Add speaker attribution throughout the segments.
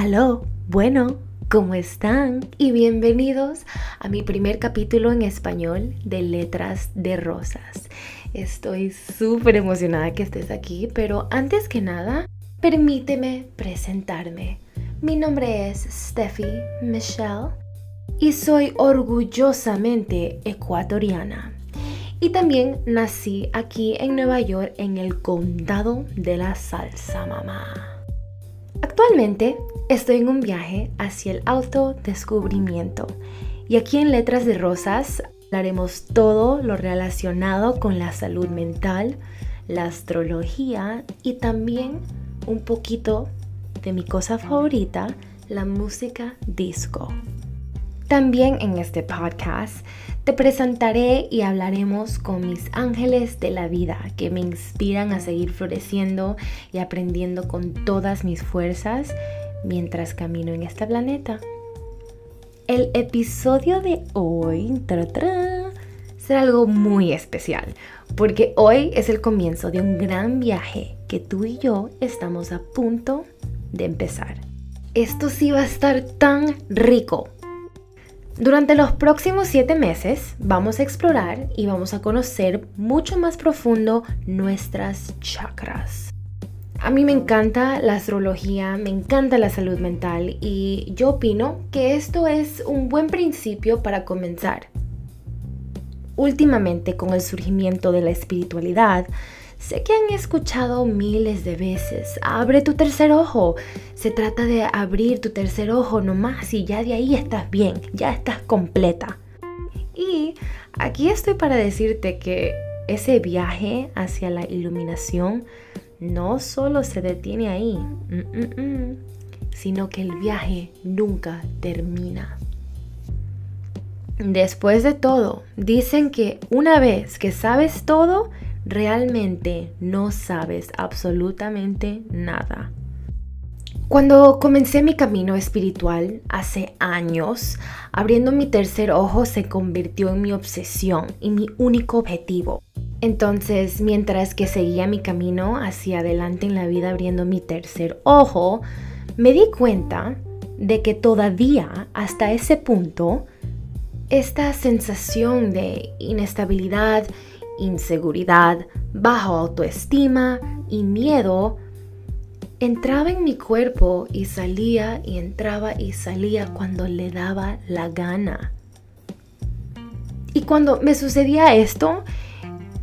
Speaker 1: Aló, bueno, ¿cómo están? Y bienvenidos a mi primer capítulo en español de Letras de Rosas. Estoy súper emocionada que estés aquí, pero antes que nada, permíteme presentarme. Mi nombre es Steffi Michelle y soy orgullosamente ecuatoriana. Y también nací aquí en Nueva York en el condado de la salsa mamá. Actualmente estoy en un viaje hacia el autodescubrimiento y aquí en Letras de Rosas hablaremos todo lo relacionado con la salud mental, la astrología y también un poquito de mi cosa favorita, la música disco. También en este podcast te presentaré y hablaremos con mis ángeles de la vida que me inspiran a seguir floreciendo y aprendiendo con todas mis fuerzas mientras camino en este planeta. El episodio de hoy será algo muy especial porque hoy es el comienzo de un gran viaje que tú y yo estamos a punto de empezar. Esto sí va a estar tan rico durante los próximos siete meses vamos a explorar y vamos a conocer mucho más profundo nuestras chakras. A mí me encanta la astrología, me encanta la salud mental y yo opino que esto es un buen principio para comenzar. Últimamente con el surgimiento de la espiritualidad, Sé que han escuchado miles de veces, abre tu tercer ojo. Se trata de abrir tu tercer ojo nomás y ya de ahí estás bien, ya estás completa. Y aquí estoy para decirte que ese viaje hacia la iluminación no solo se detiene ahí, mm, mm, mm, sino que el viaje nunca termina. Después de todo, dicen que una vez que sabes todo, realmente no sabes absolutamente nada. Cuando comencé mi camino espiritual hace años, abriendo mi tercer ojo se convirtió en mi obsesión y mi único objetivo. Entonces, mientras que seguía mi camino hacia adelante en la vida abriendo mi tercer ojo, me di cuenta de que todavía hasta ese punto, esta sensación de inestabilidad inseguridad, bajo autoestima y miedo entraba en mi cuerpo y salía y entraba y salía cuando le daba la gana. Y cuando me sucedía esto,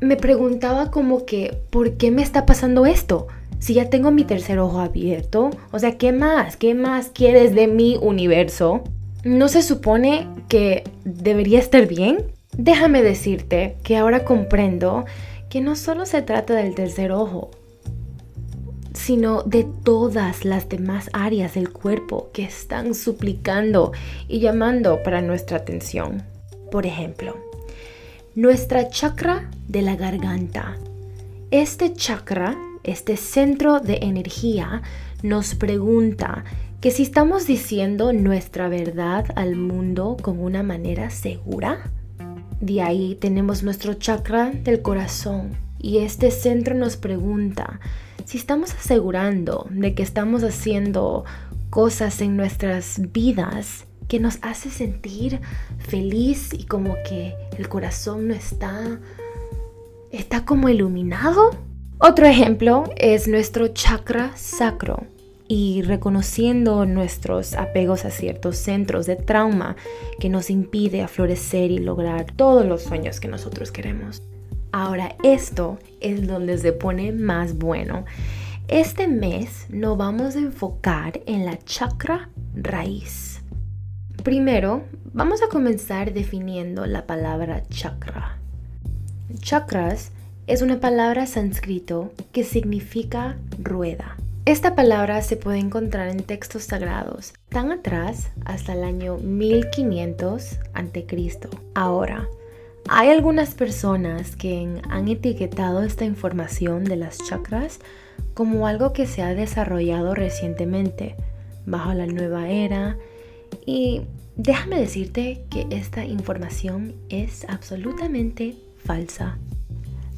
Speaker 1: me preguntaba como que, ¿por qué me está pasando esto? Si ya tengo mi tercer ojo abierto, o sea, ¿qué más? ¿Qué más quieres de mi universo? ¿No se supone que debería estar bien? Déjame decirte que ahora comprendo que no solo se trata del tercer ojo, sino de todas las demás áreas del cuerpo que están suplicando y llamando para nuestra atención. Por ejemplo, nuestra chakra de la garganta. Este chakra, este centro de energía, nos pregunta que si estamos diciendo nuestra verdad al mundo con una manera segura. De ahí tenemos nuestro chakra del corazón y este centro nos pregunta si estamos asegurando de que estamos haciendo cosas en nuestras vidas que nos hace sentir feliz y como que el corazón no está está como iluminado. Otro ejemplo es nuestro chakra sacro y reconociendo nuestros apegos a ciertos centros de trauma que nos impide a florecer y lograr todos los sueños que nosotros queremos. Ahora esto es donde se pone más bueno. Este mes nos vamos a enfocar en la chakra raíz. Primero, vamos a comenzar definiendo la palabra chakra. Chakras es una palabra sánscrito que significa rueda. Esta palabra se puede encontrar en textos sagrados tan atrás hasta el año 1500 a.C. Ahora, hay algunas personas que han etiquetado esta información de las chakras como algo que se ha desarrollado recientemente bajo la nueva era y déjame decirte que esta información es absolutamente falsa.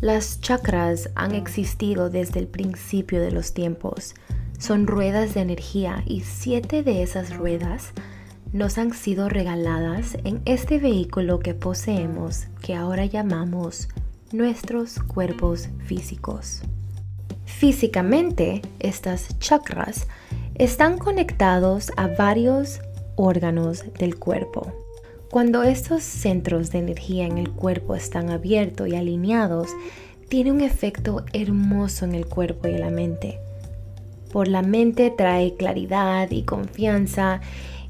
Speaker 1: Las chakras han existido desde el principio de los tiempos. son ruedas de energía y siete de esas ruedas nos han sido regaladas en este vehículo que poseemos que ahora llamamos nuestros cuerpos físicos. Físicamente, estas chakras están conectados a varios órganos del cuerpo. Cuando estos centros de energía en el cuerpo están abiertos y alineados, tiene un efecto hermoso en el cuerpo y en la mente. Por la mente trae claridad y confianza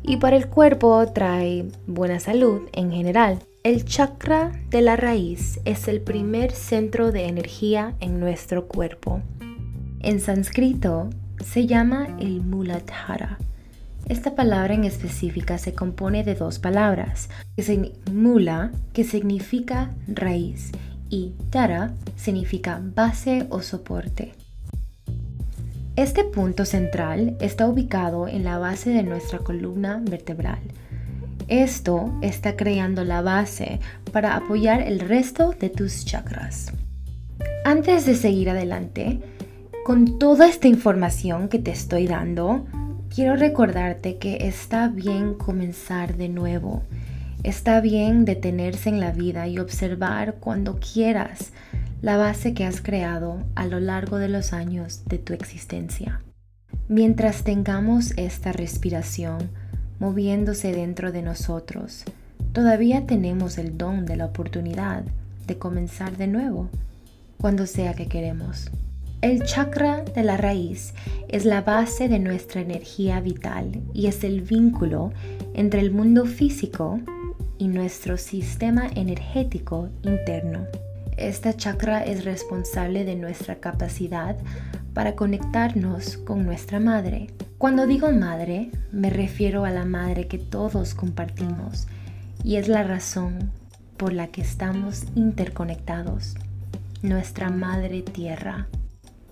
Speaker 1: y para el cuerpo trae buena salud en general. El chakra de la raíz es el primer centro de energía en nuestro cuerpo. En sánscrito se llama el Muladhara. Esta palabra en específica se compone de dos palabras, que mula, que significa raíz, y tara significa base o soporte. Este punto central está ubicado en la base de nuestra columna vertebral. Esto está creando la base para apoyar el resto de tus chakras. Antes de seguir adelante, con toda esta información que te estoy dando, quiero recordarte que está bien comenzar de nuevo Está bien detenerse en la vida y observar cuando quieras la base que has creado a lo largo de los años de tu existencia. Mientras tengamos esta respiración moviéndose dentro de nosotros, todavía tenemos el don de la oportunidad de comenzar de nuevo, cuando sea que queremos. El chakra de la raíz es la base de nuestra energía vital y es el vínculo entre el mundo físico y nuestro sistema energético interno. Esta chakra es responsable de nuestra capacidad para conectarnos con nuestra madre. Cuando digo madre, me refiero a la madre que todos compartimos y es la razón por la que estamos interconectados, nuestra madre tierra.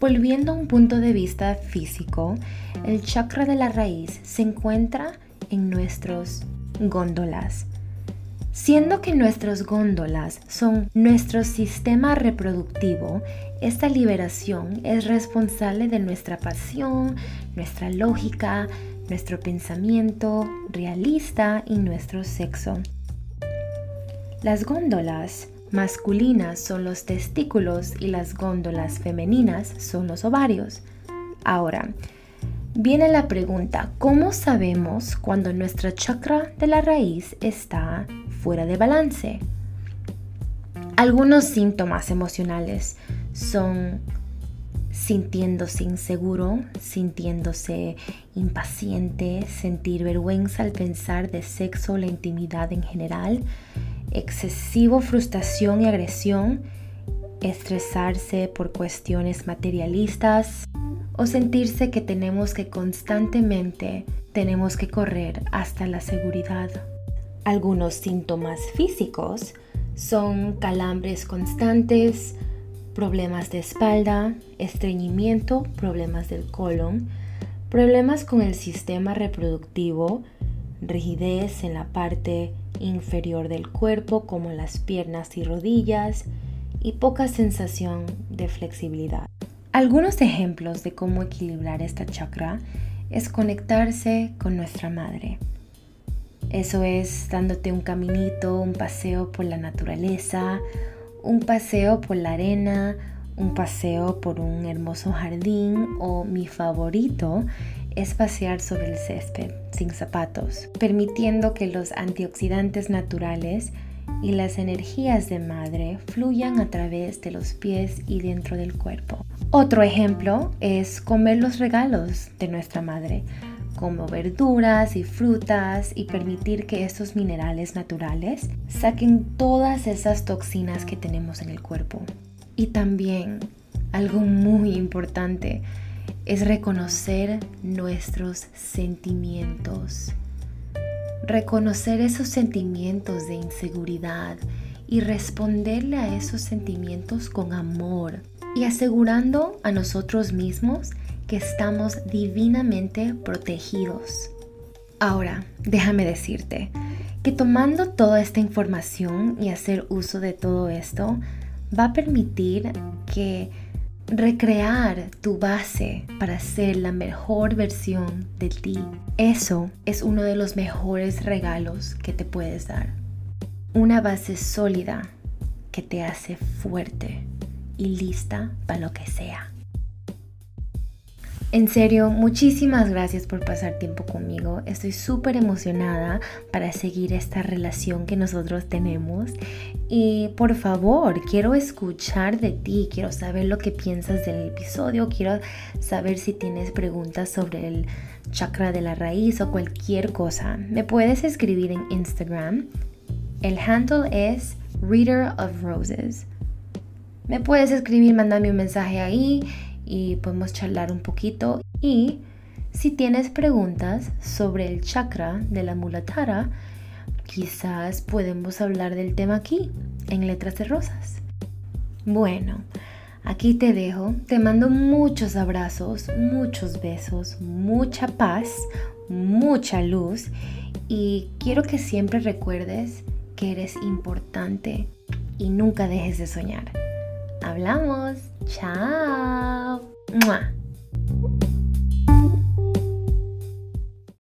Speaker 1: Volviendo a un punto de vista físico, el chakra de la raíz se encuentra en nuestros góndolas, Siendo que nuestras góndolas son nuestro sistema reproductivo, esta liberación es responsable de nuestra pasión, nuestra lógica, nuestro pensamiento realista y nuestro sexo. Las góndolas masculinas son los testículos y las góndolas femeninas son los ovarios. Ahora, viene la pregunta, ¿cómo sabemos cuando nuestra chakra de la raíz está fuera de balance. Algunos síntomas emocionales son sintiéndose inseguro, sintiéndose impaciente, sentir vergüenza al pensar de sexo o la intimidad en general, excesivo frustración y agresión, estresarse por cuestiones materialistas o sentirse que tenemos que constantemente tenemos que correr hasta la seguridad. Algunos síntomas físicos son calambres constantes, problemas de espalda, estreñimiento, problemas del colon, problemas con el sistema reproductivo, rigidez en la parte inferior del cuerpo como las piernas y rodillas y poca sensación de flexibilidad. Algunos ejemplos de cómo equilibrar esta chakra es conectarse con nuestra madre. Eso es dándote un caminito, un paseo por la naturaleza, un paseo por la arena, un paseo por un hermoso jardín o mi favorito es pasear sobre el césped sin zapatos, permitiendo que los antioxidantes naturales y las energías de madre fluyan a través de los pies y dentro del cuerpo. Otro ejemplo es comer los regalos de nuestra madre como verduras y frutas y permitir que estos minerales naturales saquen todas esas toxinas que tenemos en el cuerpo. Y también algo muy importante es reconocer nuestros sentimientos. Reconocer esos sentimientos de inseguridad y responderle a esos sentimientos con amor y asegurando a nosotros mismos que estamos divinamente protegidos. Ahora, déjame decirte que tomando toda esta información y hacer uso de todo esto va a permitir que recrear tu base para ser la mejor versión de ti. Eso es uno de los mejores regalos que te puedes dar. Una base sólida que te hace fuerte y lista para lo que sea. En serio, muchísimas gracias por pasar tiempo conmigo. Estoy súper emocionada para seguir esta relación que nosotros tenemos. Y por favor, quiero escuchar de ti, quiero saber lo que piensas del episodio, quiero saber si tienes preguntas sobre el chakra de la raíz o cualquier cosa. Me puedes escribir en Instagram. El handle es Reader of Roses. Me puedes escribir, mandarme un mensaje ahí y podemos charlar un poquito. Y si tienes preguntas sobre el chakra de la mulatara, quizás podemos hablar del tema aquí, en Letras de Rosas. Bueno, aquí te dejo. Te mando muchos abrazos, muchos besos, mucha paz, mucha luz. Y quiero que siempre recuerdes que eres importante y nunca dejes de soñar hablamos. Chao.